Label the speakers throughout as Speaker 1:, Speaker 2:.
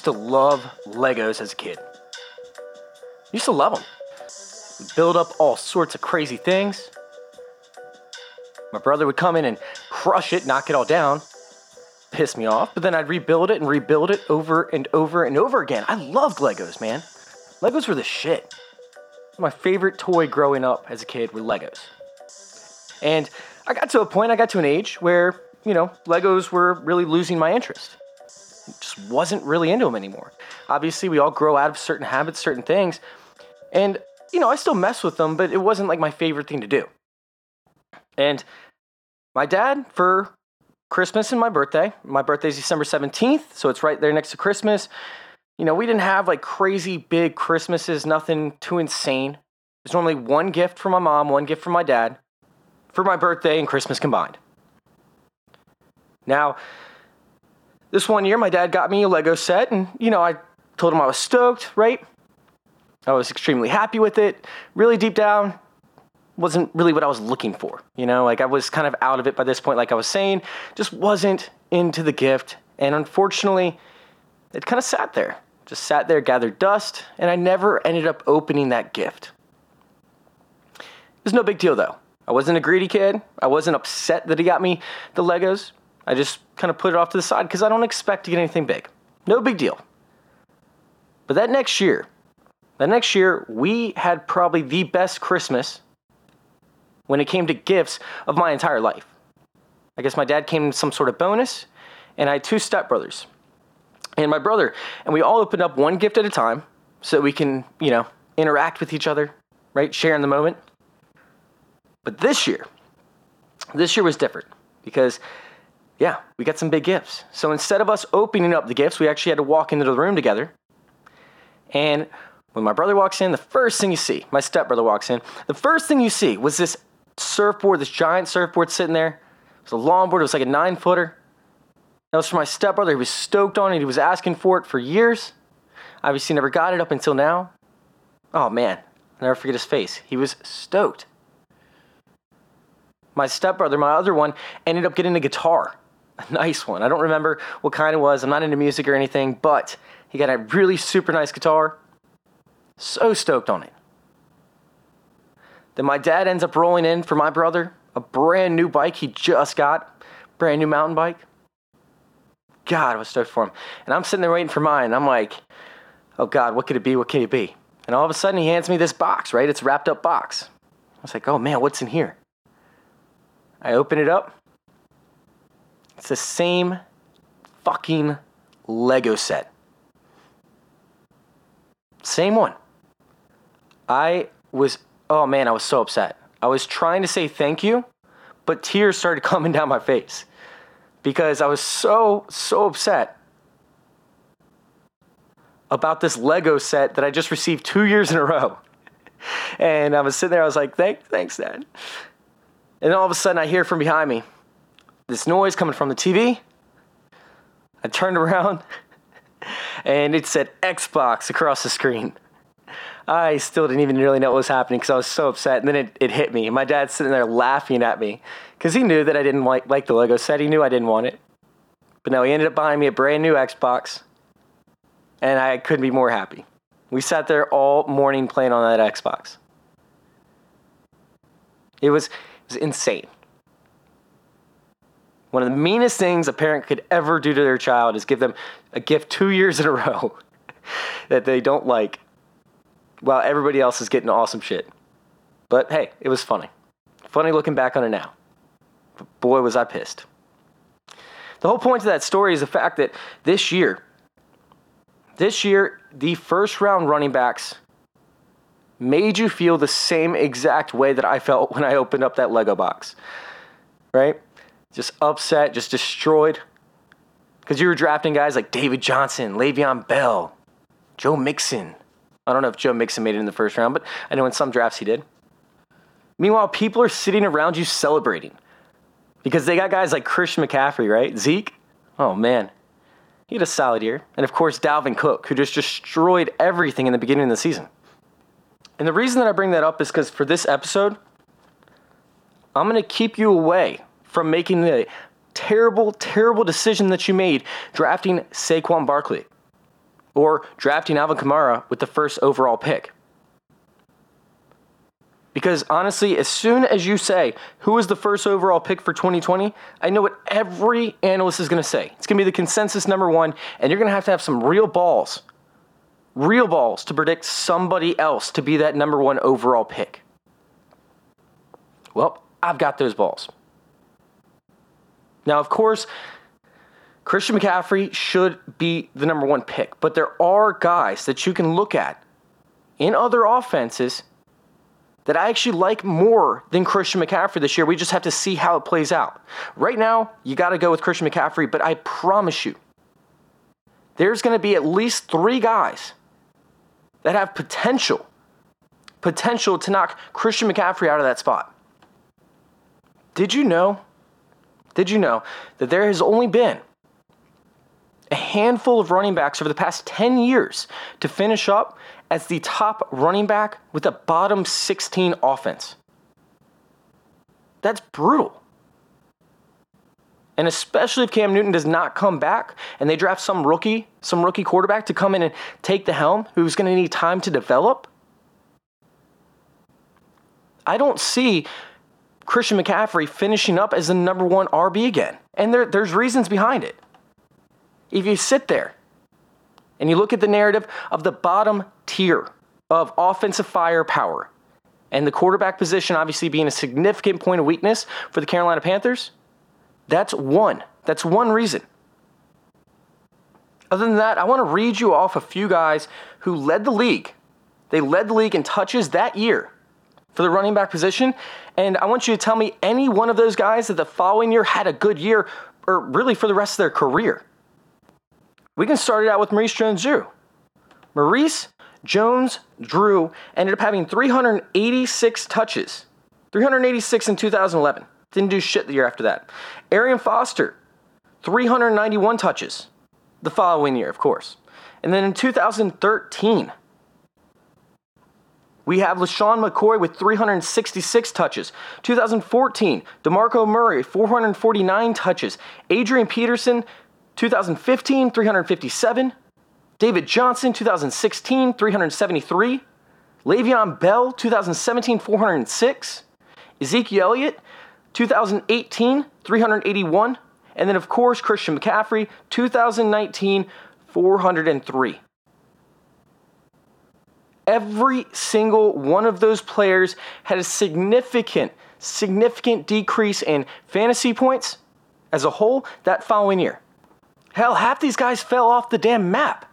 Speaker 1: Used to love Legos as a kid. Used to love them. Build up all sorts of crazy things. My brother would come in and crush it, knock it all down, piss me off, but then I'd rebuild it and rebuild it over and over and over again. I loved Legos, man. Legos were the shit. My favorite toy growing up as a kid were Legos. And I got to a point, I got to an age where, you know, Legos were really losing my interest just wasn't really into them anymore. Obviously, we all grow out of certain habits, certain things. And, you know, I still mess with them, but it wasn't like my favorite thing to do. And my dad, for Christmas and my birthday, my birthday's December 17th, so it's right there next to Christmas. You know, we didn't have like crazy big Christmases, nothing too insane. There's normally one gift for my mom, one gift for my dad, for my birthday and Christmas combined. Now, this one year, my dad got me a Lego set, and you know, I told him I was stoked, right? I was extremely happy with it. Really deep down, wasn't really what I was looking for. You know, like I was kind of out of it by this point, like I was saying, just wasn't into the gift. And unfortunately, it kind of sat there, just sat there, gathered dust, and I never ended up opening that gift. It was no big deal though. I wasn't a greedy kid. I wasn't upset that he got me the Legos. I just kind of put it off to the side because I don't expect to get anything big. No big deal. But that next year, that next year, we had probably the best Christmas when it came to gifts of my entire life. I guess my dad came in some sort of bonus, and I had two stepbrothers. And my brother, and we all opened up one gift at a time so that we can, you know, interact with each other, right? Share in the moment. But this year, this year was different because yeah, we got some big gifts. So instead of us opening up the gifts, we actually had to walk into the room together. And when my brother walks in, the first thing you see, my stepbrother walks in, the first thing you see was this surfboard, this giant surfboard sitting there. It was a longboard, it was like a nine footer. That was for my stepbrother. He was stoked on it, he was asking for it for years. Obviously, never got it up until now. Oh man, I'll never forget his face. He was stoked. My stepbrother, my other one, ended up getting a guitar a nice one. I don't remember what kind it was. I'm not into music or anything, but he got a really super nice guitar. So stoked on it. Then my dad ends up rolling in for my brother a brand new bike he just got, brand new mountain bike. God, I was stoked for him. And I'm sitting there waiting for mine. I'm like, oh God, what could it be? What could it be? And all of a sudden he hands me this box, right? It's wrapped up box. I was like, oh man, what's in here? I open it up. It's the same fucking Lego set. Same one. I was, oh man, I was so upset. I was trying to say thank you, but tears started coming down my face because I was so, so upset about this Lego set that I just received two years in a row. And I was sitting there, I was like, Thank, thanks, Dad. And all of a sudden, I hear from behind me this noise coming from the TV. I turned around and it said Xbox across the screen. I still didn't even really know what was happening because I was so upset. And then it, it hit me. My dad's sitting there laughing at me because he knew that I didn't like, like the Lego set. He knew I didn't want it. But no, he ended up buying me a brand new Xbox. And I couldn't be more happy. We sat there all morning playing on that Xbox. It was, it was insane. One of the meanest things a parent could ever do to their child is give them a gift two years in a row that they don't like while everybody else is getting awesome shit. But hey, it was funny. Funny looking back on it now. But boy, was I pissed. The whole point of that story is the fact that this year, this year, the first round running backs made you feel the same exact way that I felt when I opened up that Lego box. Right? Just upset, just destroyed. Because you were drafting guys like David Johnson, Le'Veon Bell, Joe Mixon. I don't know if Joe Mixon made it in the first round, but I know in some drafts he did. Meanwhile, people are sitting around you celebrating because they got guys like Christian McCaffrey, right? Zeke. Oh, man. He had a solid year. And of course, Dalvin Cook, who just destroyed everything in the beginning of the season. And the reason that I bring that up is because for this episode, I'm going to keep you away from making the terrible, terrible decision that you made drafting Saquon Barkley or drafting Alvin Kamara with the first overall pick. Because honestly, as soon as you say, who is the first overall pick for 2020, I know what every analyst is going to say. It's going to be the consensus number one, and you're going to have to have some real balls, real balls to predict somebody else to be that number one overall pick. Well, I've got those balls. Now, of course, Christian McCaffrey should be the number one pick, but there are guys that you can look at in other offenses that I actually like more than Christian McCaffrey this year. We just have to see how it plays out. Right now, you got to go with Christian McCaffrey, but I promise you, there's going to be at least three guys that have potential, potential to knock Christian McCaffrey out of that spot. Did you know? Did you know that there has only been a handful of running backs over the past 10 years to finish up as the top running back with a bottom 16 offense. That's brutal. And especially if Cam Newton does not come back and they draft some rookie, some rookie quarterback to come in and take the helm who's going to need time to develop. I don't see Christian McCaffrey finishing up as the number one RB again. And there, there's reasons behind it. If you sit there and you look at the narrative of the bottom tier of offensive firepower, and the quarterback position obviously being a significant point of weakness for the Carolina Panthers, that's one. That's one reason. Other than that, I want to read you off a few guys who led the league. They led the league in touches that year for the running back position. And I want you to tell me any one of those guys that the following year had a good year, or really for the rest of their career. We can start it out with Maurice Jones Drew. Maurice Jones Drew ended up having 386 touches, 386 in 2011. Didn't do shit the year after that. Arian Foster, 391 touches the following year, of course. And then in 2013, we have LeSean McCoy with 366 touches. 2014, DeMarco Murray, 449 touches. Adrian Peterson, 2015, 357. David Johnson, 2016, 373. Le'Veon Bell, 2017, 406. Ezekiel Elliott, 2018, 381. And then, of course, Christian McCaffrey, 2019, 403. Every single one of those players had a significant, significant decrease in fantasy points as a whole that following year. Hell, half these guys fell off the damn map.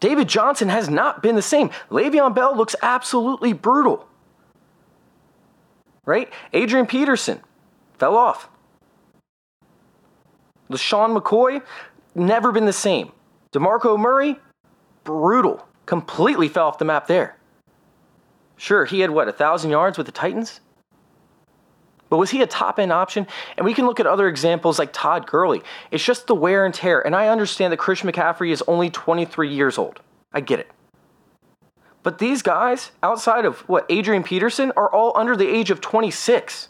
Speaker 1: David Johnson has not been the same. Le'Veon Bell looks absolutely brutal. Right? Adrian Peterson fell off. LeSean McCoy, never been the same. DeMarco Murray, brutal. Completely fell off the map there. Sure, he had what, a thousand yards with the Titans? But was he a top end option? And we can look at other examples like Todd Gurley. It's just the wear and tear. And I understand that Christian McCaffrey is only 23 years old. I get it. But these guys, outside of what, Adrian Peterson, are all under the age of 26.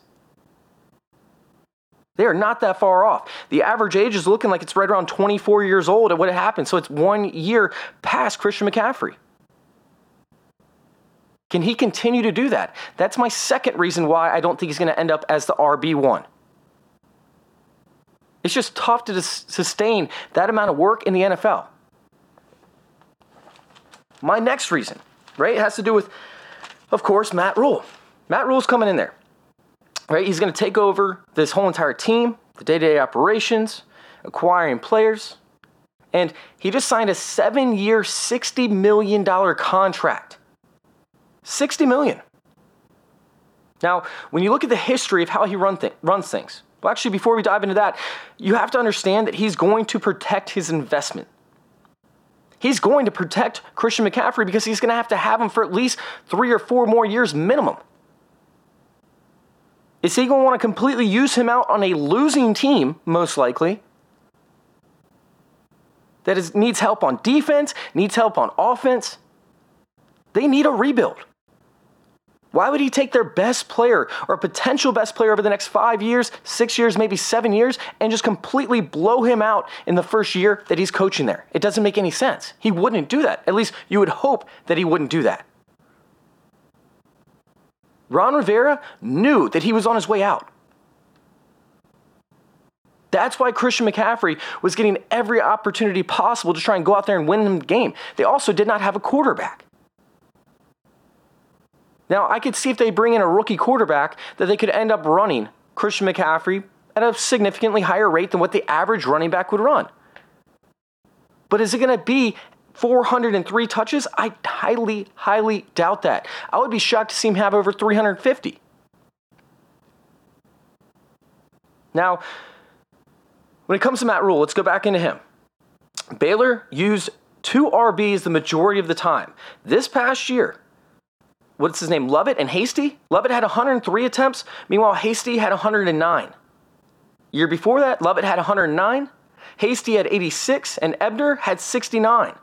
Speaker 1: They are not that far off. The average age is looking like it's right around 24 years old at what happened. So it's one year past Christian McCaffrey. Can he continue to do that? That's my second reason why I don't think he's going to end up as the RB1. It's just tough to sustain that amount of work in the NFL. My next reason, right, has to do with, of course, Matt Rhule. Matt Rhule's coming in there, right? He's going to take over this whole entire team, the day to day operations, acquiring players, and he just signed a seven year, $60 million contract. 60 million. Now, when you look at the history of how he run th- runs things, well, actually, before we dive into that, you have to understand that he's going to protect his investment. He's going to protect Christian McCaffrey because he's going to have to have him for at least three or four more years minimum. Is he going to want to completely use him out on a losing team, most likely? That is, needs help on defense, needs help on offense. They need a rebuild. Why would he take their best player or potential best player over the next five years, six years, maybe seven years, and just completely blow him out in the first year that he's coaching there? It doesn't make any sense. He wouldn't do that. At least you would hope that he wouldn't do that. Ron Rivera knew that he was on his way out. That's why Christian McCaffrey was getting every opportunity possible to try and go out there and win the game. They also did not have a quarterback. Now, I could see if they bring in a rookie quarterback that they could end up running Christian McCaffrey at a significantly higher rate than what the average running back would run. But is it going to be 403 touches? I highly, highly doubt that. I would be shocked to see him have over 350. Now, when it comes to Matt Rhule, let's go back into him. Baylor used two RBs the majority of the time. This past year, what's his name? Lovett and Hasty? Lovett had 103 attempts. Meanwhile, Hasty had 109. Year before that, Lovett had 109. Hasty had 86, and Ebner had 69.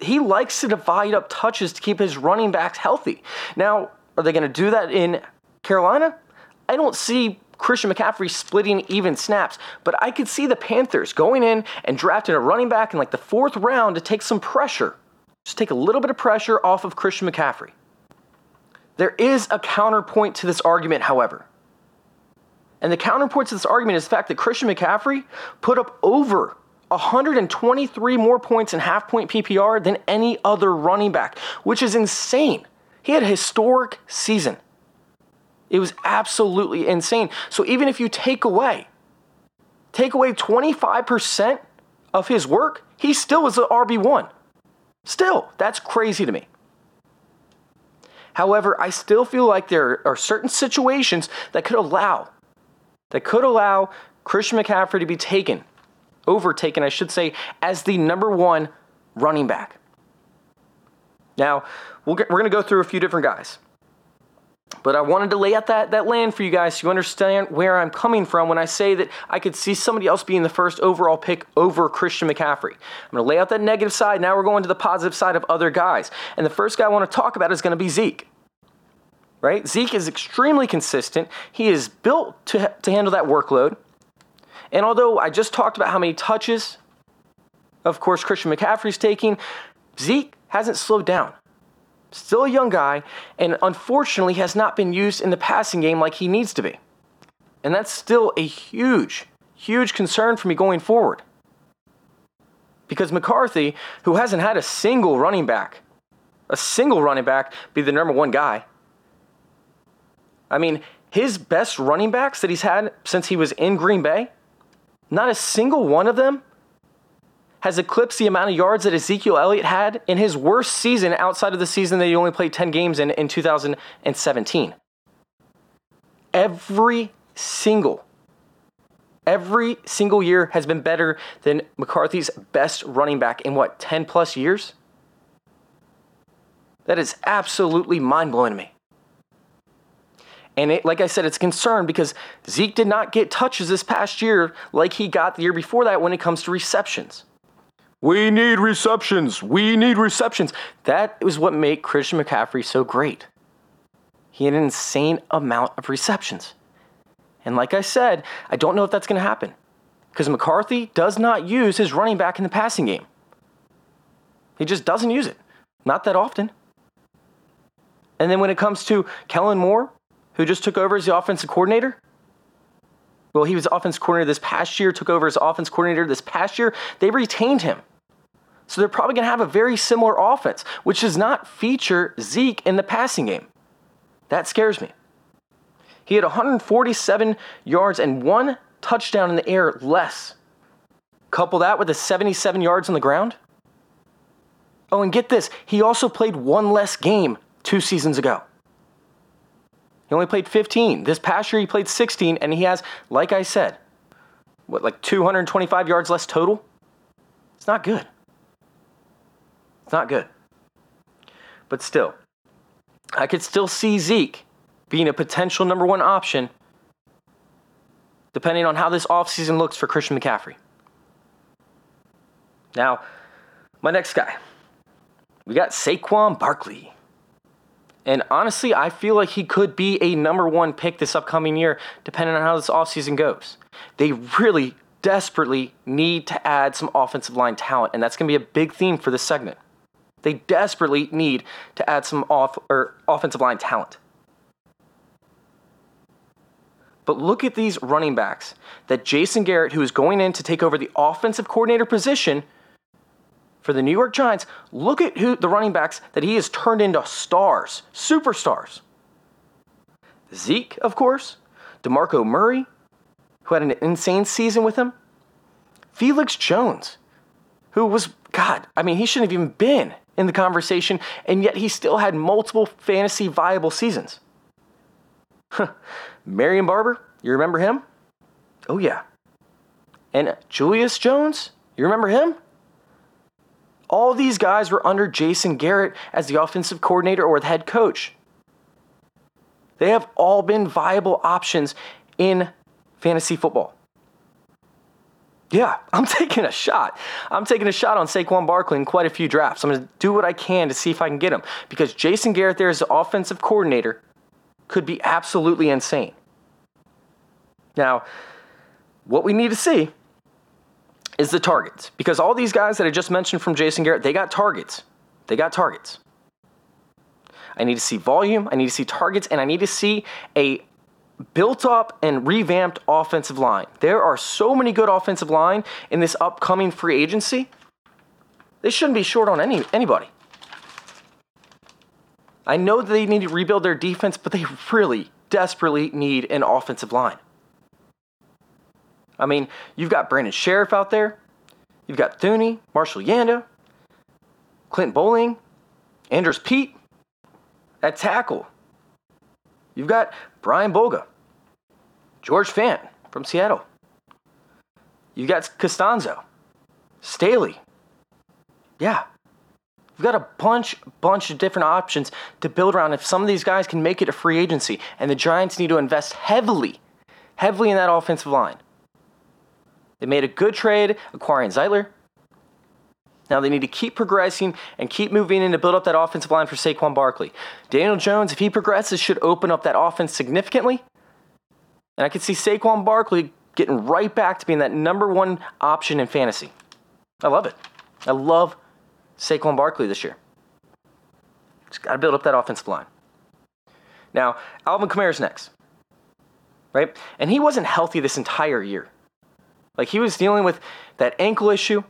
Speaker 1: He likes to divide up touches to keep his running backs healthy. Now, are they going to do that in Carolina? I don't see Christian McCaffrey splitting even snaps, but I could see the Panthers going in and drafting a running back in like the fourth round to take some pressure just take a little bit of pressure off of Christian McCaffrey. There is a counterpoint to this argument, however. And the counterpoint to this argument is the fact that Christian McCaffrey put up over 123 more points in half point PPR than any other running back, which is insane. He had a historic season. It was absolutely insane. So even if you take away, take away 25% of his work, he still was the RB1. Still, that's crazy to me. However, I still feel like there are certain situations that could allow that could allow Christian McCaffrey to be taken, overtaken, I should say, as the number one running back. Now, we we are going to go through a few different guys. But I wanted to lay out that, that land for you guys so you understand where I'm coming from when I say that I could see somebody else being the first overall pick over Christian McCaffrey. I'm going to lay out that negative side. Now we're going to the positive side of other guys. And the first guy I want to talk about is going to be Zeke. Right? Zeke is extremely consistent. He is built to, to handle that workload. And although I just talked about how many touches, of course, Christian McCaffrey's taking, Zeke hasn't slowed down still a young guy, and unfortunately has not been used in the passing game like he needs to be. And that's still a huge, huge concern for me going forward. Because McCarthy, who hasn't had a single running back, a single running back be the number one guy. I mean, his best running backs that he's had since he was in Green Bay, not a single one of them has eclipsed the amount of yards that Ezekiel Elliott had in his worst season outside of the season that he only played 10 games in in 2017. Every single every single year has been better than McCarthy's best running back in what 10 plus years? That is absolutely mind blowing to me. And it, like I said, it's a concern because Zeke did not get touches this past year like he got the year before that when it comes to receptions. We need receptions. We need receptions. That is what made Christian McCaffrey so great. He had an insane amount of receptions. And like I said, I don't know if that's going to happen because McCarthy does not use his running back in the passing game. He just doesn't use it, not that often. And then when it comes to Kellen Moore, who just took over as the offensive coordinator, well, he was offense coordinator this past year, took over as offense coordinator this past year. They retained him. So they're probably going to have a very similar offense, which does not feature Zeke in the passing game. That scares me. He had 147 yards and one touchdown in the air less. Couple that with the 77 yards on the ground. Oh, and get this, he also played one less game two seasons ago. He only played 15. This past year, he played 16, and he has, like I said, what, like 225 yards less total? It's not good. It's not good. But still, I could still see Zeke being a potential number one option depending on how this offseason looks for Christian McCaffrey. Now, my next guy, we got Saquon Barkley. And honestly, I feel like he could be a number one pick this upcoming year, depending on how this offseason goes. They really desperately need to add some offensive line talent, and that's going to be a big theme for this segment. They desperately need to add some off or offensive line talent. But look at these running backs that Jason Garrett, who is going in to take over the offensive coordinator position for the New York Giants, look at who the running backs that he has turned into stars, superstars. Zeke, of course, DeMarco Murray, who had an insane season with him. Felix Jones, who was, God, I mean, he shouldn't have even been in the conversation, and yet he still had multiple fantasy viable seasons. Marion Barber, you remember him? Oh, yeah. And Julius Jones, you remember him? All these guys were under Jason Garrett as the offensive coordinator or the head coach. They have all been viable options in fantasy football. Yeah, I'm taking a shot. I'm taking a shot on Saquon Barkley in quite a few drafts. I'm going to do what I can to see if I can get him because Jason Garrett there as the offensive coordinator could be absolutely insane. Now, what we need to see is the targets because all these guys that I just mentioned from Jason Garrett, they got targets. They got targets. I need to see volume, I need to see targets, and I need to see a built up and revamped offensive line. There are so many good offensive line in this upcoming free agency. They shouldn't be short on any anybody. I know that they need to rebuild their defense, but they really desperately need an offensive line. I mean, you've got Brandon Scherff out there, you've got Thuney, Marshall Yanda, Clint Boling, Andrus Peat at tackle. You've got Bryan Bulaga, George Fant from Seattle. You've got Castonzo, Staley. Yeah. We've got a bunch, bunch of different options to build around if some of these guys can make it a free agency. And the Giants need to invest heavily, heavily in that offensive line. They made a good trade acquiring Zeitler. Now they need to keep progressing and keep moving in to build up that offensive line for Saquon Barkley. Daniel Jones, if he progresses, should open up that offense significantly. And I could see Saquon Barkley getting right back to being that number one option in fantasy. I love it. I love Saquon Barkley this year. Just got to build up that offensive line. Now, Alvin Kamara's next, right? And he wasn't healthy this entire year. Like he was dealing with that ankle issue,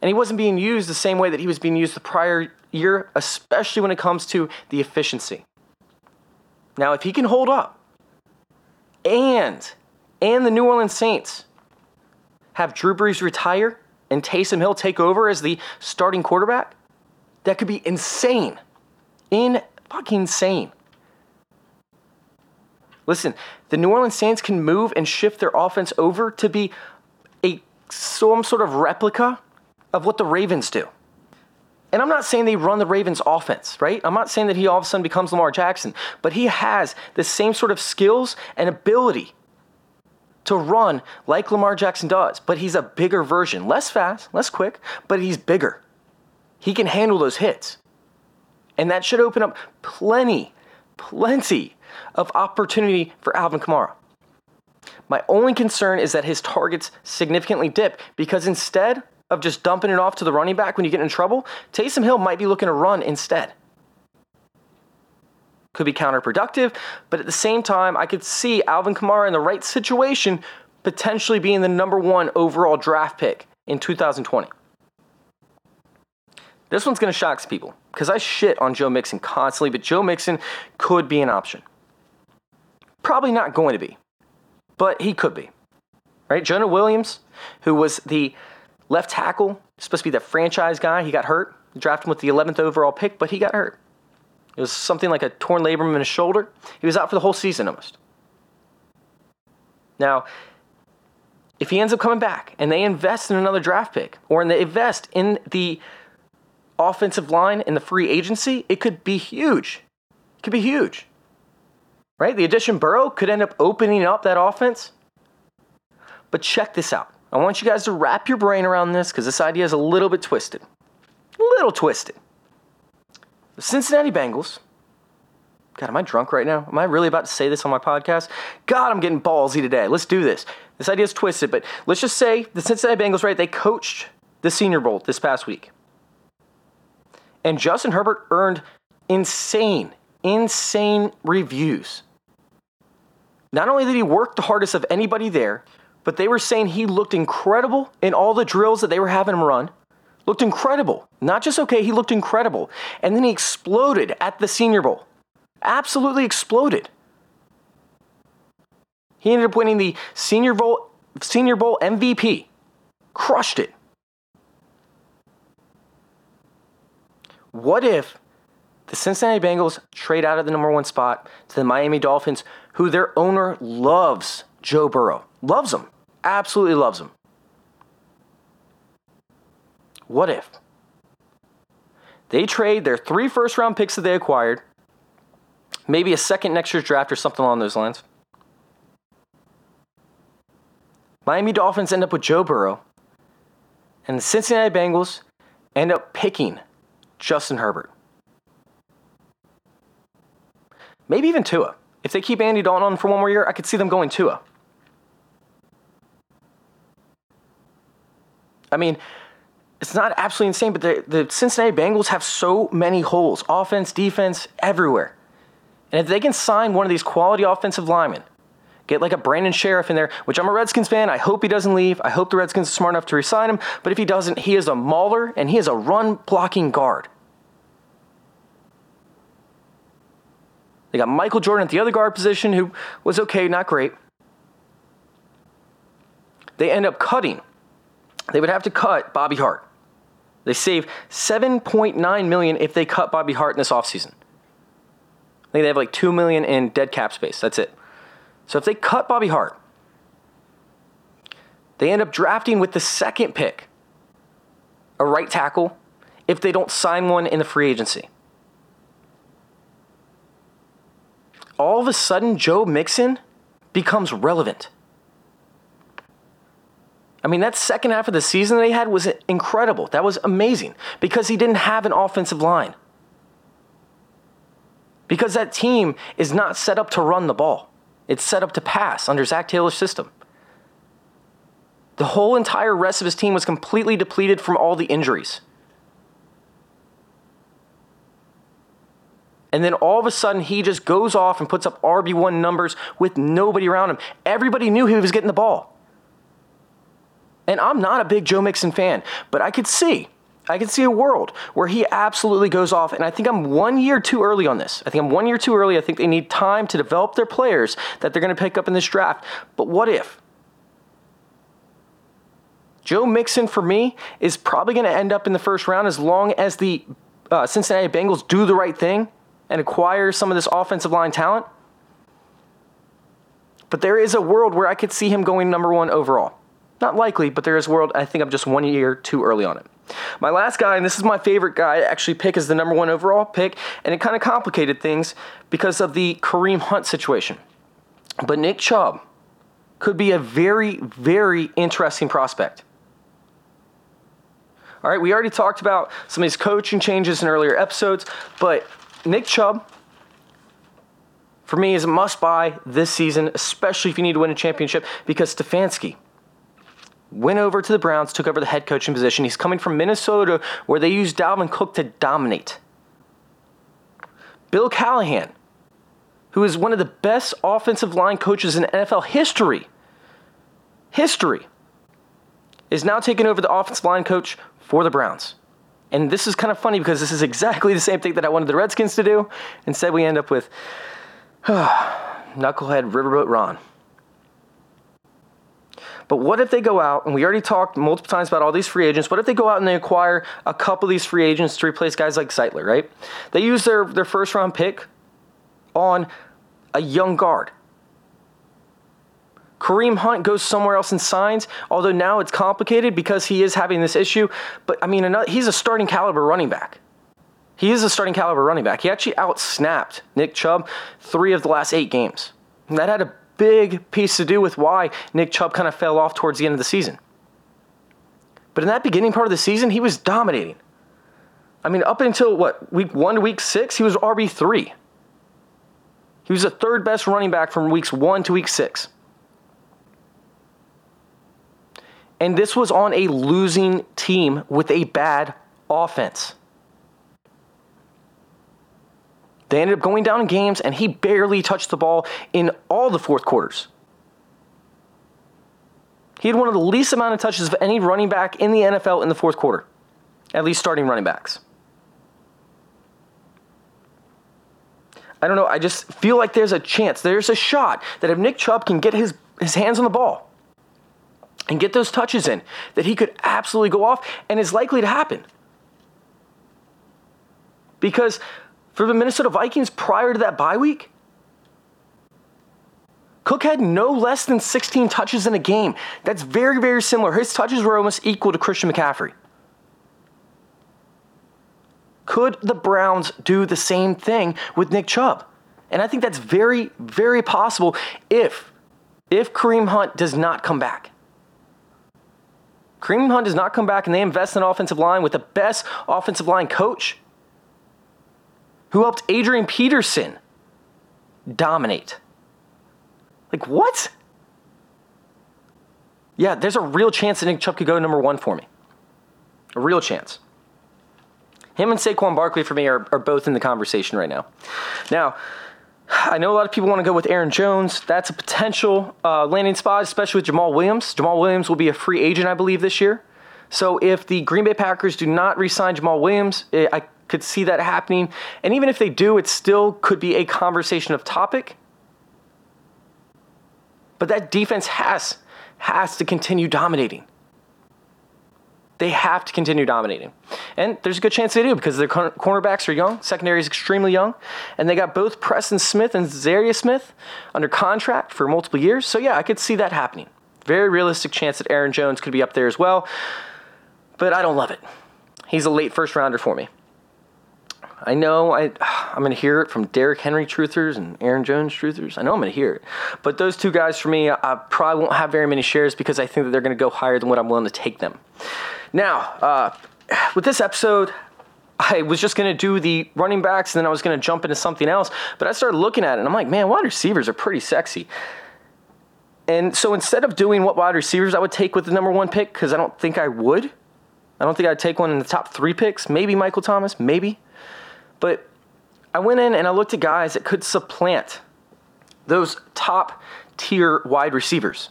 Speaker 1: and he wasn't being used the same way that he was being used the prior year, especially when it comes to the efficiency. Now, if he can hold up, and and the New Orleans Saints have Drew Brees retire and Taysom Hill take over as the starting quarterback, that could be insane. In fucking insane. Listen, the New Orleans Saints can move and shift their offense over to be a some sort of replica of what the Ravens do. And I'm not saying they run the Ravens offense, right? I'm not saying that he all of a sudden becomes Lamar Jackson, but he has the same sort of skills and ability to run like Lamar Jackson does, but he's a bigger version, less fast, less quick, but he's bigger. He can handle those hits. And that should open up plenty, plenty of opportunity for Alvin Kamara. My only concern is that his targets significantly dip because instead of just dumping it off to the running back when you get in trouble, Taysom Hill might be looking to run instead. Could be counterproductive, but at the same time, I could see Alvin Kamara in the right situation potentially being the number one overall draft pick in 2020. This one's going to shock people because I shit on Joe Mixon constantly, but Joe Mixon could be an option. Probably not going to be, but he could be. Right? Jonah Williams, who was the left tackle, supposed to be the franchise guy, he got hurt. Drafted him with the 11th overall pick, but he got hurt. It was something like a torn labrum in his shoulder. He was out for the whole season almost. Now, if he ends up coming back and they invest in another draft pick or they invest in the offensive line in the free agency, it could be huge. It could be huge. Right? The addition Burrow could end up opening up that offense. But check this out. I want you guys to wrap your brain around this because this idea is a little bit twisted. A little twisted. The Cincinnati Bengals. God, am I drunk right now? Am I really about to say this on my podcast? God, I'm getting ballsy today. Let's do this. This idea is twisted, but let's just say the Cincinnati Bengals, right? They coached the Senior Bowl this past week. And Justin Herbert earned insane, insane reviews. Not only did he work the hardest of anybody there, but they were saying he looked incredible in all the drills that they were having him run. Looked incredible. Not just okay, he looked incredible. And then he exploded at the Senior Bowl. Absolutely exploded. He ended up winning the Senior Bowl Senior Bowl MVP. Crushed it. What if the Cincinnati Bengals trade out of the number one spot to the Miami Dolphins, who their owner loves Joe Burrow? Loves him. Absolutely loves him. What if they trade their three first round picks that they acquired, maybe a second next year's draft or something along those lines? Miami Dolphins end up with Joe Burrow, and the Cincinnati Bengals end up picking Justin Herbert. Maybe even Tua. If they keep Andy Dalton on for one more year, I could see them going Tua. I mean, it's not absolutely insane, but the, the Cincinnati Bengals have so many holes offense, defense, everywhere. And if they can sign one of these quality offensive linemen, get like a Brandon Scherff in there, which I'm a Redskins fan, I hope he doesn't leave. I hope the Redskins are smart enough to resign him. But if he doesn't, he is a mauler and he is a run blocking guard. They got Michael Jordan at the other guard position, who was okay, not great. They end up cutting. They would have to cut Bobby Hart. They save 7.9 million if they cut Bobby Hart in this offseason. I think they have like 2 million in dead cap space. That's it. So if they cut Bobby Hart, they end up drafting with the second pick a right tackle if they don't sign one in the free agency. All of a sudden, Joe Mixon becomes relevant. I mean, that second half of the season they had was incredible. That was amazing because he didn't have an offensive line. Because that team is not set up to run the ball, it's set up to pass under Zac Taylor's system. The whole entire rest of his team was completely depleted from all the injuries. And then all of a sudden, he just goes off and puts up RB1 numbers with nobody around him. Everybody knew he was getting the ball. And I'm not a big Joe Mixon fan, but I could see, I could see a world where he absolutely goes off. And I think I'm one year too early on this. I think I'm one year too early. I think they need time to develop their players that they're going to pick up in this draft. But what if? Joe Mixon, for me, is probably going to end up in the first round as long as the uh, Cincinnati Bengals do the right thing and acquire some of this offensive line talent. But there is a world where I could see him going number one overall. Not likely, but there is a world. I think I'm just one year too early on it. My last guy, and this is my favorite guy to actually pick as the number one overall pick, and it kind of complicated things because of the Kareem Hunt situation. But Nick Chubb could be a very, very interesting prospect. All right, we already talked about some of these coaching changes in earlier episodes, but Nick Chubb, for me, is a must buy this season, especially if you need to win a championship, because Stefanski went over to the Browns, took over the head coaching position. He's coming from Minnesota, where they used Dalvin Cook to dominate. Bill Callahan, who is one of the best offensive line coaches in NFL history, history, is now taking over the offensive line coach for the Browns. And this is kind of funny because this is exactly the same thing that I wanted the Redskins to do. Instead, we end up with knucklehead Riverboat Ron. But what if they go out, and we already talked multiple times about all these free agents, what if they go out and they acquire a couple of these free agents to replace guys like Zeitler, right? They use their, their first round pick on a young guard. Kareem Hunt goes somewhere else and signs, although now it's complicated because he is having this issue. But I mean, he's a starting caliber running back. He is a starting caliber running back. He actually outsnapped Nick Chubb three of the last eight games. And that had a big piece to do with why Nick Chubb kind of fell off towards the end of the season. But in that beginning part of the season, he was dominating. I mean, up until what, week one to week six, he was RB3. He was the third best running back from weeks one to week six. And this was on a losing team with a bad offense. They ended up going down in games, and he barely touched the ball in all the fourth quarters. He had one of the least amount of touches of any running back in the NFL in the fourth quarter, at least starting running backs. I don't know. I just feel like there's a chance, there's a shot that if Nick Chubb can get his, his hands on the ball, and get those touches in, that he could absolutely go off and is likely to happen. Because for the Minnesota Vikings prior to that bye week, Cook had no less than 16 touches in a game. That's very, very similar. His touches were almost equal to Christian McCaffrey. Could the Browns do the same thing with Nick Chubb? And I think that's very, very possible if if Kareem Hunt does not come back. Kareem Hunt does not come back and they invest in offensive line with the best offensive line coach who helped Adrian Peterson dominate. Like, what? Yeah, there's a real chance that Nick Chubb could go number one for me. A real chance. Him and Saquon Barkley for me are, are both in the conversation right now. Now, I know a lot of people want to go with Aaron Jones. That's a potential uh, landing spot, especially with Jamaal Williams. Jamaal Williams will be a free agent, I believe, this year. So if the Green Bay Packers do not re-sign Jamaal Williams, it, I could see that happening. And even if they do, it still could be a conversation of topic. But that defense has has to continue dominating. They have to continue dominating. And there's a good chance they do because their cornerbacks are young, secondary is extremely young, and they got both Preston Smith and Za'Darius Smith under contract for multiple years. So yeah, I could see that happening. Very realistic chance that Aaron Jones could be up there as well. But I don't love it. He's a late first rounder for me. I know I, I'm going to hear it from Derrick Henry truthers and Aaron Jones truthers. I know I'm going to hear it. But those two guys for me, I probably won't have very many shares because I think that they're going to go higher than what I'm willing to take them. Now, uh, with this episode, I was just going to do the running backs and then I was going to jump into something else. But I started looking at it and I'm like, man, wide receivers are pretty sexy. And so instead of doing what wide receivers I would take with the number one pick, because I don't think I would, I don't think I'd take one in the top three picks. Maybe Michael Thomas, maybe. But I went in and I looked at guys that could supplant those top tier wide receivers.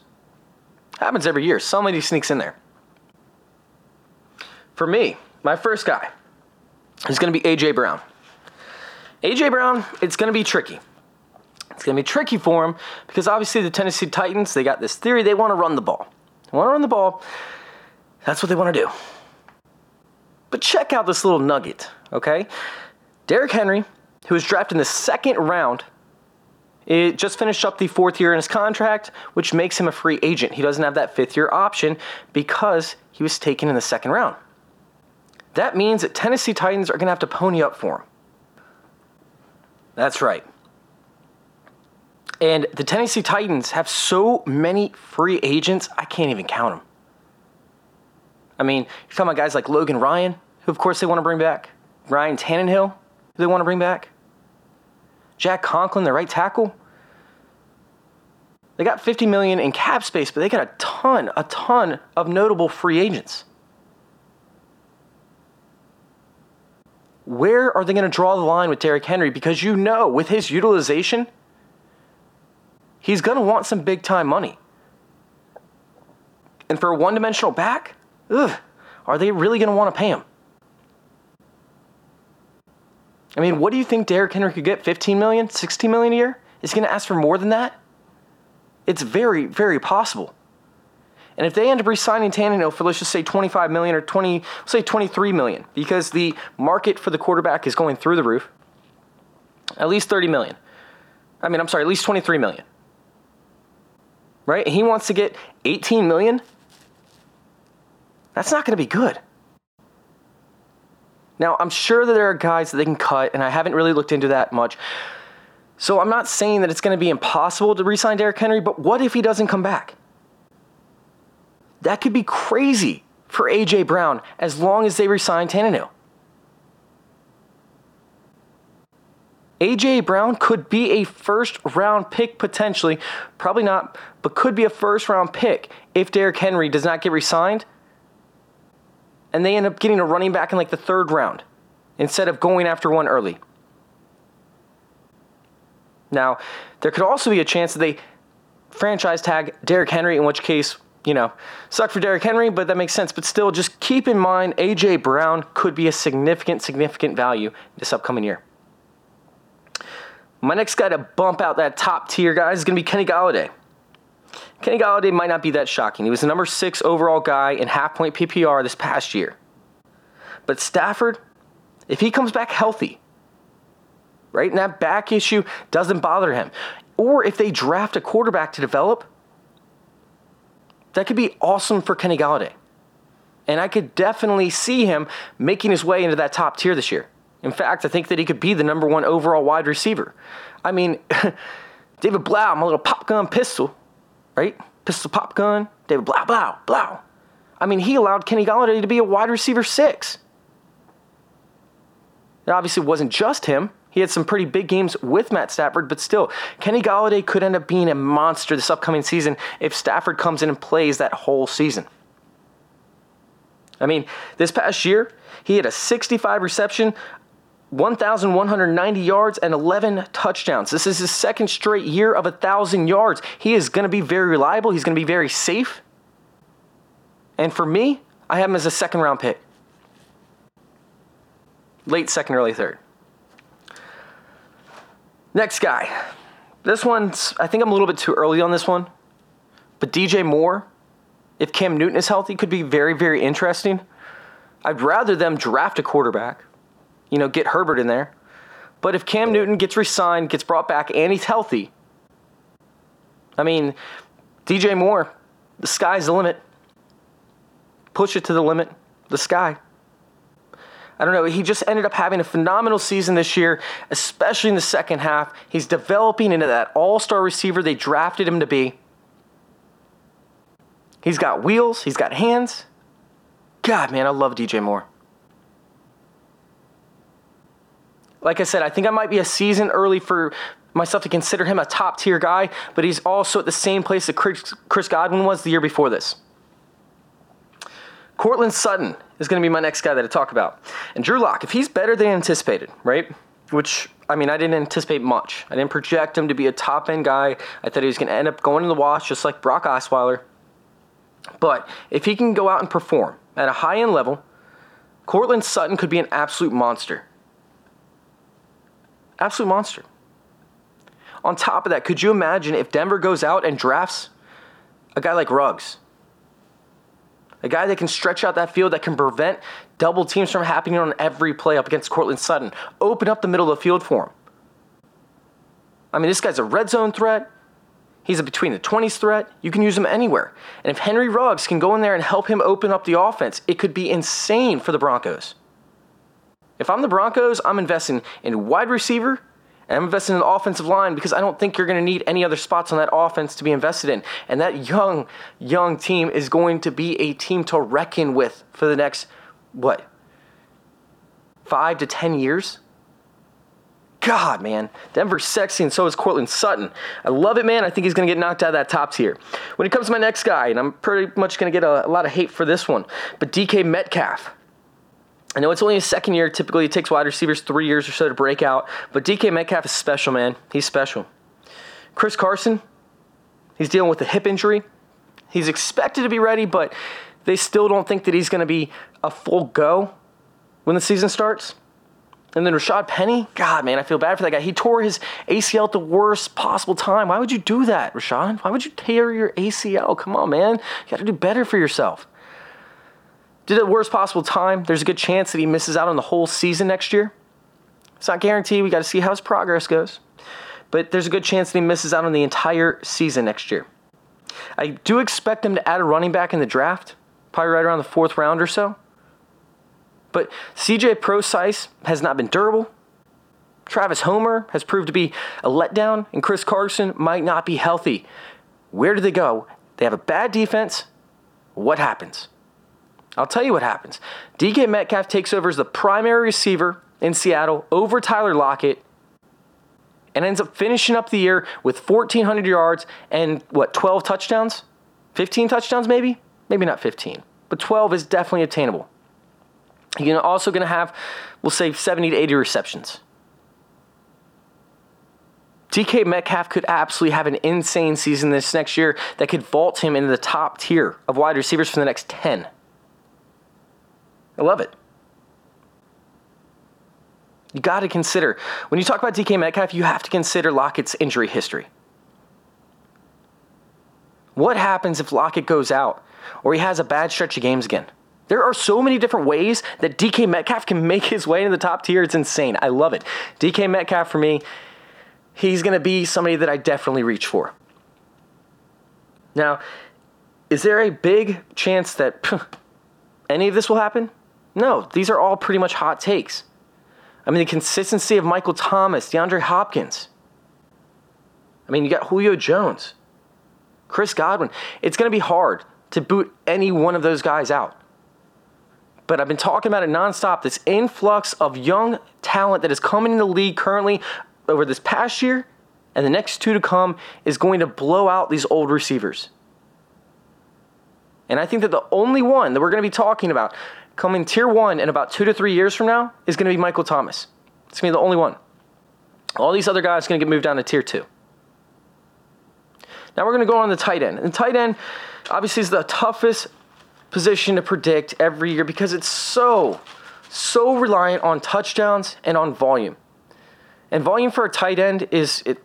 Speaker 1: Happens every year. Somebody sneaks in there. For me, my first guy is going to be A.J. Brown. A.J. Brown, it's going to be tricky. It's going to be tricky for him because obviously the Tennessee Titans, they got this theory they want to run the ball. They want to run the ball. That's what they want to do. But check out this little nugget, okay? Derrick Henry, who was drafted in the second round, it just finished up the fourth year in his contract, which makes him a free agent. He doesn't have that fifth year option because he was taken in the second round. That means that Tennessee Titans are going to have to pony up for him. That's right. And the Tennessee Titans have so many free agents, I can't even count them. I mean, you're talking about guys like Logan Ryan, who of course they want to bring back, Ryan Tannehill, who they want to bring back, Jack Conklin, the right tackle. They got 50 million in cap space, but they got a ton, a ton of notable free agents. where are they going to draw the line with Derrick Henry? Because you know, with his utilization, he's going to want some big time money. And for a one dimensional back, ugh, are they really going to want to pay him? I mean, what do you think Derrick Henry could get? 15 million, 16 million a year? is he going to ask for more than that? It's very, very possible. And if they end up re-signing Tannehill for let's just say 25 million or 20, say 23 million, because the market for the quarterback is going through the roof, at least 30 million. I mean, I'm sorry, at least 23 million. Right? He wants to get 18 million. That's not going to be good. Now, I'm sure that there are guys that they can cut, and I haven't really looked into that much. So I'm not saying that it's going to be impossible to re-sign Derrick Henry, but what if he doesn't come back? That could be crazy for AJ Brown as long as they re sign Tannehill. AJ Brown could be a first round pick potentially, probably not, but could be a first round pick if Derrick Henry does not get resigned and they end up getting a running back in like the third round instead of going after one early. Now, there could also be a chance that they franchise tag Derrick Henry, in which case, you know, suck for Derrick Henry, but that makes sense. But still, just keep in mind AJ Brown could be a significant, significant value this upcoming year. My next guy to bump out that top tier, guys, is going to be Kenny Golladay. Kenny Golladay might not be that shocking. He was the number six overall guy in half point PPR this past year. But Stafford, if he comes back healthy, right? And that back issue doesn't bother him. Or if they draft a quarterback to develop, that could be awesome for Kenny Golladay. And I could definitely see him making his way into that top tier this year. In fact, I think that he could be the number one overall wide receiver. I mean, David Blough, my little pop gun pistol, right? Pistol pop gun, David Blough, Blough, Blough. I mean, he allowed Kenny Golladay to be a wide receiver six. It obviously wasn't just him. He had some pretty big games with Matt Stafford, but still, Kenny Golladay could end up being a monster this upcoming season if Stafford comes in and plays that whole season. I mean, this past year, he had a 65 reception, 1,190 yards, and 11 touchdowns. This is his second straight year of 1,000 yards. He is going to be very reliable, he's going to be very safe. And for me, I have him as a second round pick. Late second, early third. Next guy. This one's, I think I'm a little bit too early on this one. But DJ Moore, if Cam Newton is healthy, could be very, very interesting. I'd rather them draft a quarterback, you know, get Herbert in there. But if Cam Newton gets re signed, gets brought back, and he's healthy, I mean, DJ Moore, the sky's the limit. Push it to the limit, the sky. I don't know. He just ended up having a phenomenal season this year, especially in the second half. He's developing into that all star receiver they drafted him to be. He's got wheels, he's got hands. God, man, I love DJ Moore. Like I said, I think I might be a season early for myself to consider him a top tier guy, but he's also at the same place that Chris Godwin was the year before this. Courtland Sutton is going to be my next guy that I talk about. And Drew Lock, if he's better than anticipated, right? Which, I mean, I didn't anticipate much. I didn't project him to be a top end guy. I thought he was going to end up going to the wash just like Brock Osweiler. But if he can go out and perform at a high end level, Courtland Sutton could be an absolute monster. Absolute monster. On top of that, could you imagine if Denver goes out and drafts a guy like Ruggs? A guy that can stretch out that field, that can prevent double teams from happening on every play up against Courtland Sutton. Open up the middle of the field for him. I mean, this guy's a red zone threat. He's a between the 20s threat. You can use him anywhere. And if Henry Ruggs can go in there and help him open up the offense, it could be insane for the Broncos. If I'm the Broncos, I'm investing in wide receiver and I'm investing in the offensive line because I don't think you're going to need any other spots on that offense to be invested in. And that young, young team is going to be a team to reckon with for the next, what, five to 10 years? God, man. Denver's sexy, and so is Courtland Sutton. I love it, man. I think he's going to get knocked out of that top tier. When it comes to my next guy, and I'm pretty much going to get a, a lot of hate for this one, but DK Metcalf. I know it's only his second year. Typically, it takes wide receivers three years or so to break out. But DK Metcalf is special, man. He's special. Chris Carson, he's dealing with a hip injury. He's expected to be ready, but they still don't think that he's going to be a full go when the season starts. And then Rashad Penny, God, man, I feel bad for that guy. He tore his ACL at the worst possible time. Why would you do that, Rashad? Why would you tear your ACL? Come on, man. You got to do better for yourself. Did it at the worst possible time. There's a good chance that he misses out on the whole season next year. It's not guaranteed. We got to see how his progress goes. But there's a good chance that he misses out on the entire season next year. I do expect them to add a running back in the draft, probably right around the fourth round or so. But CJ Prosise has not been durable. Travis Homer has proved to be a letdown, and Chris Carson might not be healthy. Where do they go? They have a bad defense. What happens? I'll tell you what happens. DK Metcalf takes over as the primary receiver in Seattle over Tyler Lockett and ends up finishing up the year with 1,400 yards and what, 12 touchdowns? 15 touchdowns, maybe? Maybe not 15, but 12 is definitely attainable. You're also going to have, we'll say, 70 to 80 receptions. DK Metcalf could absolutely have an insane season this next year that could vault him into the top tier of wide receivers for the next 10. I love it. You got to consider, when you talk about DK Metcalf, you have to consider Lockett's injury history. What happens if Lockett goes out or he has a bad stretch of games again? There are so many different ways that DK Metcalf can make his way into the top tier. It's insane. I love it. DK Metcalf, for me, he's going to be somebody that I definitely reach for. Now, is there a big chance that any of this will happen? No, these are all pretty much hot takes. I mean, the consistency of Michael Thomas, DeAndre Hopkins. I mean, you got Julio Jones, Chris Godwin. It's going to be hard to boot any one of those guys out. But I've been talking about it nonstop this influx of young talent that is coming in the league currently over this past year and the next two to come is going to blow out these old receivers. And I think that the only one that we're going to be talking about coming tier one in about two to three years from now is going to be Michael Thomas. It's going to be the only one. All these other guys are going to get moved down to tier two. Now we're going to go on the tight end. And tight end obviously is the toughest position to predict every year because it's so, so reliant on touchdowns and on volume. And volume for a tight end is it,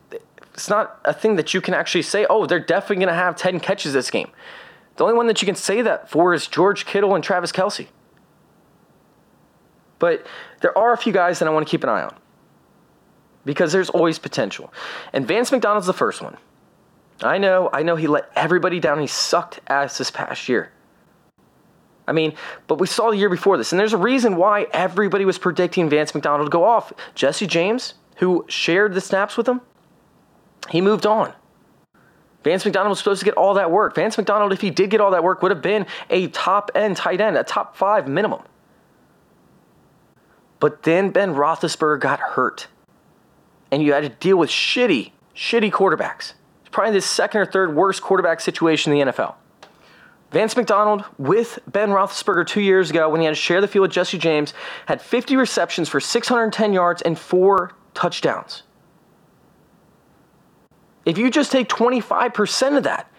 Speaker 1: it's not a thing that you can actually say, oh, they're definitely going to have 10 catches this game. The only one that you can say that for is George Kittle and Travis Kelce. But there are a few guys that I want to keep an eye on because there's always potential. And Vance McDonald's the first one. I know, I know he let everybody down. He sucked ass this past year. I mean, but we saw the year before this, and there's a reason why everybody was predicting Vance McDonald to go off. Jesse James, who shared the snaps with him, he moved on. Vance McDonald was supposed to get all that work. Vance McDonald, if he did get all that work, would have been a top end tight end, a top five minimum. But then Ben Roethlisberger got hurt. And you had to deal with shitty, shitty quarterbacks. It's probably the second or third worst quarterback situation in the NFL. Vance McDonald with Ben Roethlisberger two years ago when he had to share the field with Jesse James had 50 receptions for 610 yards and four touchdowns. If you just take 25% of that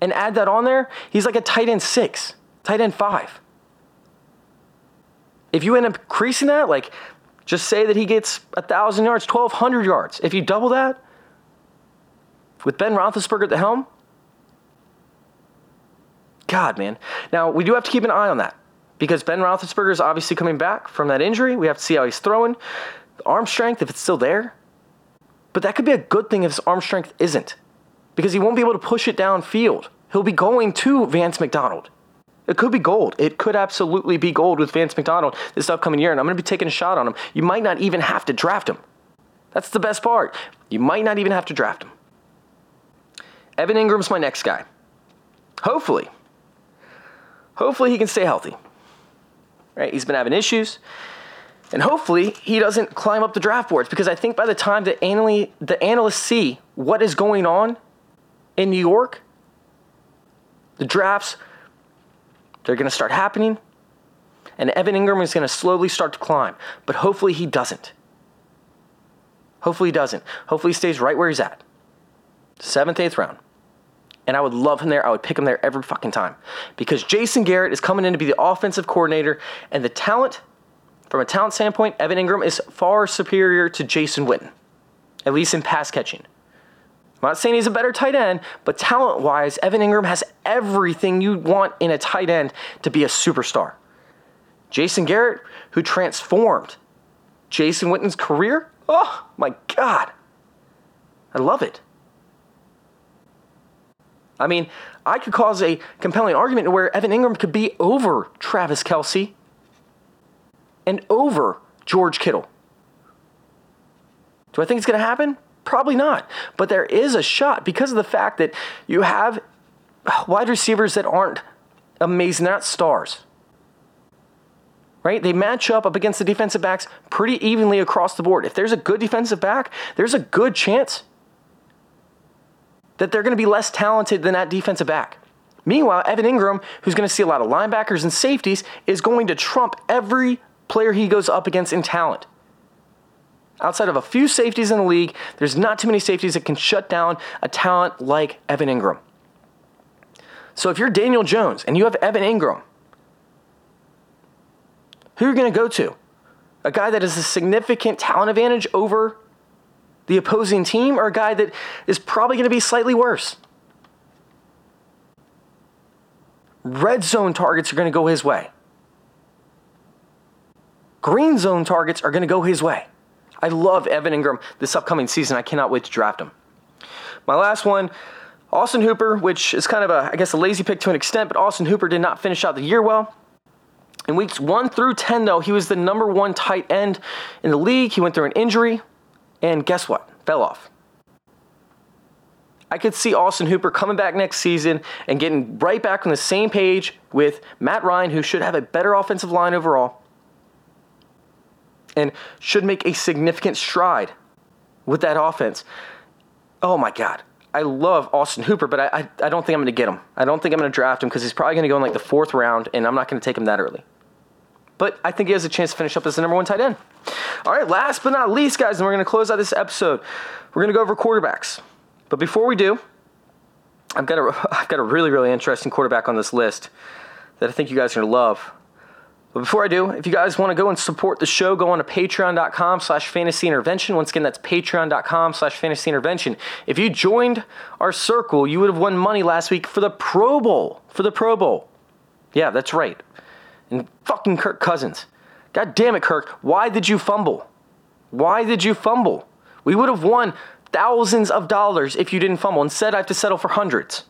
Speaker 1: and add that on there, he's like a tight end six, tight end five. If you end up increasing that, like just say that he gets 1,000 yards, 1,200 yards. If you double that with Ben Roethlisberger at the helm, God, man. Now, we do have to keep an eye on that because Ben Roethlisberger is obviously coming back from that injury. We have to see how he's throwing. The arm strength, if it's still there. But that could be a good thing if his arm strength isn't because he won't be able to push it downfield. He'll be going to Vance McDonald. It could be gold. It could absolutely be gold with Vance McDonald this upcoming year, and I'm going to be taking a shot on him. You might not even have to draft him. That's the best part. You might not even have to draft him. Evan Engram's my next guy. Hopefully. Hopefully he can stay healthy. Right? He's been having issues. And hopefully he doesn't climb up the draft boards because I think by the time the, the analysts see what is going on in New York, the drafts they're going to start happening, and Evan Engram is going to slowly start to climb. But hopefully he doesn't. Hopefully he doesn't. Hopefully he stays right where he's at. Seventh, eighth round. And I would love him there. I would pick him there every fucking time. Because Jason Garrett is coming in to be the offensive coordinator, and the talent from a talent standpoint, Evan Engram is far superior to Jason Witten, at least in pass catching. I'm not saying he's a better tight end, but talent wise, Evan Engram has everything you want in a tight end to be a superstar. Jason Garrett, who transformed Jason Witten's career, oh my God. I love it. I mean, I could cause a compelling argument where Evan Engram could be over Travis Kelce and over George Kittle. Do I think it's going to happen? Probably not. But there is a shot because of the fact that you have wide receivers that aren't amazing, they're not stars. Right? They match up up against the defensive backs pretty evenly across the board. If there's a good defensive back, there's a good chance that they're going to be less talented than that defensive back. Meanwhile, Evan Engram, who's going to see a lot of linebackers and safeties, is going to trump every player he goes up against in talent. Outside of a few safeties in the league, there's not too many safeties that can shut down a talent like Evan Engram. So if you're Daniel Jones and you have Evan Engram, who are you going to go to? A guy that has a significant talent advantage over the opposing team or a guy that is probably going to be slightly worse? Red zone targets are going to go his way. Green zone targets are going to go his way. I love Evan Engram this upcoming season. I cannot wait to draft him. My last one, Austin Hooper, which is kind of a, I guess, a lazy pick to an extent, but Austin Hooper did not finish out the year well. In weeks one through 10, though, he was the number one tight end in the league. He went through an injury, and guess what? Fell off. I could see Austin Hooper coming back next season and getting right back on the same page with Matt Ryan, who should have a better offensive line overall and should make a significant stride with that offense. Oh my God. I love Austin Hooper, but I, I, I don't think I'm going to get him. I don't think I'm going to draft him because he's probably going to go in like the fourth round, and I'm not going to take him that early. But I think he has a chance to finish up as the number one tight end. All right, last but not least, guys, and we're going to close out this episode. We're going to go over quarterbacks. But before we do, I've got a, I've got a really, really interesting quarterback on this list that I think you guys are going to love. But before I do, if you guys want to go and support the show, go on to patreon.com slash fantasy intervention. Once again, that's patreon.com slash fantasy intervention. If you joined our circle, you would have won money last week for the Pro Bowl. For the Pro Bowl. Yeah, that's right. And fucking Kirk Cousins. God damn it, Kirk. Why did you fumble? Why did you fumble? We would have won thousands of dollars if you didn't fumble. Instead, I have to settle for hundreds.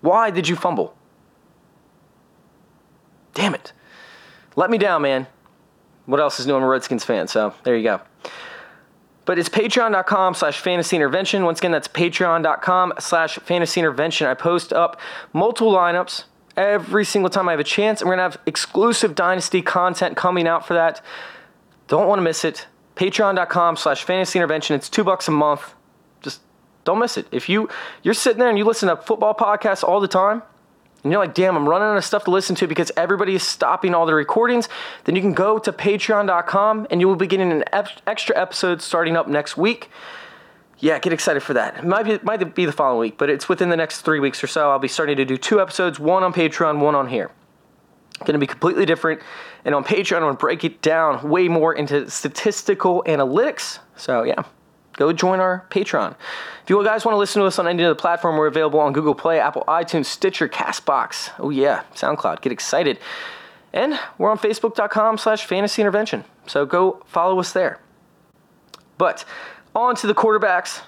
Speaker 1: Why did you fumble? Damn it let me down, man. What else is new? I'm a Redskins fan, so there you go. But it's patreon.com slash fantasy intervention. Once again, that's patreon.com slash fantasy intervention. I post up multiple lineups every single time I have a chance. And we're going to have exclusive Dynasty content coming out for that. Don't want to miss it. Patreon.com slash fantasy intervention. It's two bucks a month. Just don't miss it. If you, you're sitting there and you listen to football podcasts all the time, and you're like, damn, I'm running out of stuff to listen to because everybody is stopping all the recordings, then you can go to patreon.com and you will be getting an extra episode starting up next week. Yeah, get excited for that. It might be, might be the following week, but it's within the next three weeks or so. I'll be starting to do two episodes, one on Patreon, one on here. Going to be completely different. And on Patreon, I'm going to break it down way more into statistical analytics. So, yeah, go join our Patreon. If you guys want to listen to us on any of the platform, we're available on Google Play, Apple iTunes, Stitcher, Castbox. Oh yeah, SoundCloud. Get excited. And we're on Facebook.com slash fantasy intervention. So go follow us there. But on to the quarterbacks.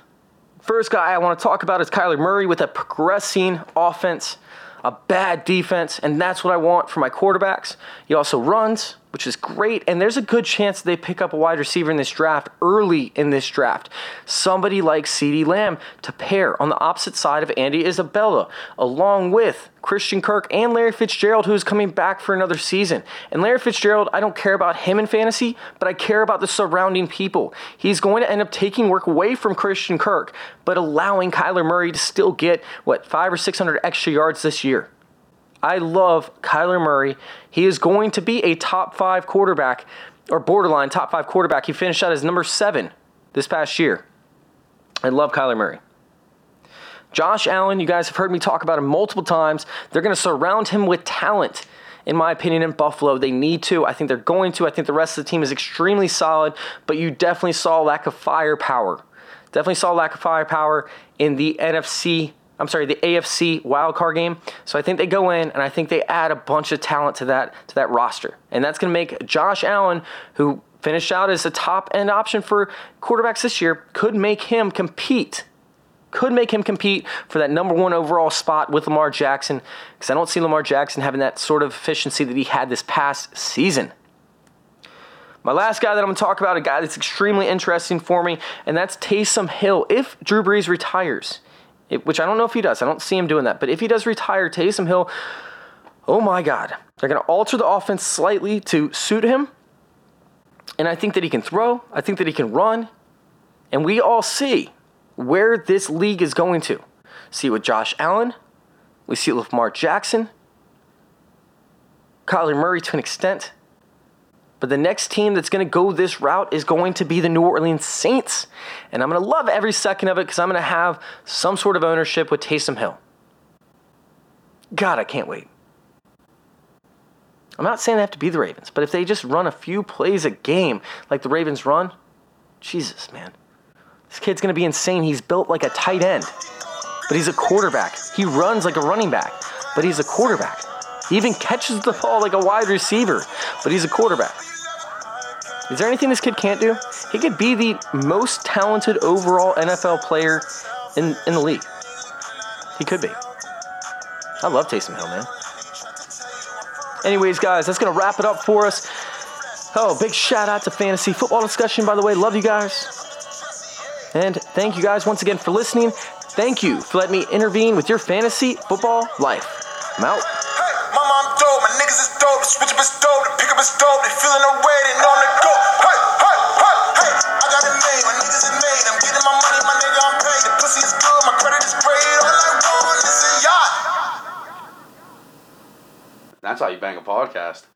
Speaker 1: First guy I want to talk about is Kyler Murray with a progressing offense, a bad defense, and that's what I want for my quarterbacks. He also runs, which is great. And there's a good chance they pick up a wide receiver in this draft early in this draft. Somebody like CeeDee Lamb to pair on the opposite side of Andy Isabella, along with Christian Kirk and Larry Fitzgerald, who's coming back for another season. And Larry Fitzgerald, I don't care about him in fantasy, but I care about the surrounding people. He's going to end up taking work away from Christian Kirk, but allowing Kyler Murray to still get, what, five or 600 extra yards this year. I love Kyler Murray. He is going to be a top five quarterback or borderline top five quarterback. He finished out as number seven this past year. I love Kyler Murray. Josh Allen, you guys have heard me talk about him multiple times. They're going to surround him with talent. in my opinion, in Buffalo. They need to. I think they're going to. I think the rest of the team is extremely solid, but you definitely saw a lack of firepower. Definitely saw a lack of firepower in the NFC. I'm sorry, the AFC wildcard game. So I think they go in and I think they add a bunch of talent to that to that roster. And that's going to make Josh Allen, who finished out as a top end option for quarterbacks this year, could make him compete could make him compete for that number one overall spot with Lamar Jackson because I don't see Lamar Jackson having that sort of efficiency that he had this past season. My last guy that I'm going to talk about, a guy that's extremely interesting for me, and that's Taysom Hill. If Drew Brees retires, which I don't know if he does, I don't see him doing that, but if he does retire, Taysom Hill, oh my God, they're going to alter the offense slightly to suit him. And I think that he can throw, I think that he can run, and we all see where this league is going to. See it with Josh Allen. We see it with Mark Jackson. Kyler Murray to an extent. But the next team that's going to go this route is going to be the New Orleans Saints. And I'm going to love every second of it because I'm going to have some sort of ownership with Taysom Hill. God, I can't wait. I'm not saying they have to be the Ravens, but if they just run a few plays a game like the Ravens run, Jesus, man. This kid's going to be insane. He's built like a tight end, but he's a quarterback. He runs like a running back, but he's a quarterback. He even catches the ball like a wide receiver, but he's a quarterback. Is there anything this kid can't do? He could be the most talented overall NFL player in, in the league. He could be. I love Taysom Hill, man. Anyways, guys, that's going to wrap it up for us. Oh, big shout out to Fantasy Football Discussion, by the way. Love you guys. And thank you guys once again for listening. Thank you for letting me intervene with your fantasy football life. I'm out. Niggas is dope. The switch up is dope. The pick up is dope. They feeling the way. They know the go. Hey, hey, hey, hey. I got it made. My niggas is made. I'm getting my money. My nigga, I'm paid. The pussy is good. My credit is great. All I want is a yacht.
Speaker 2: That's how you bang a podcast.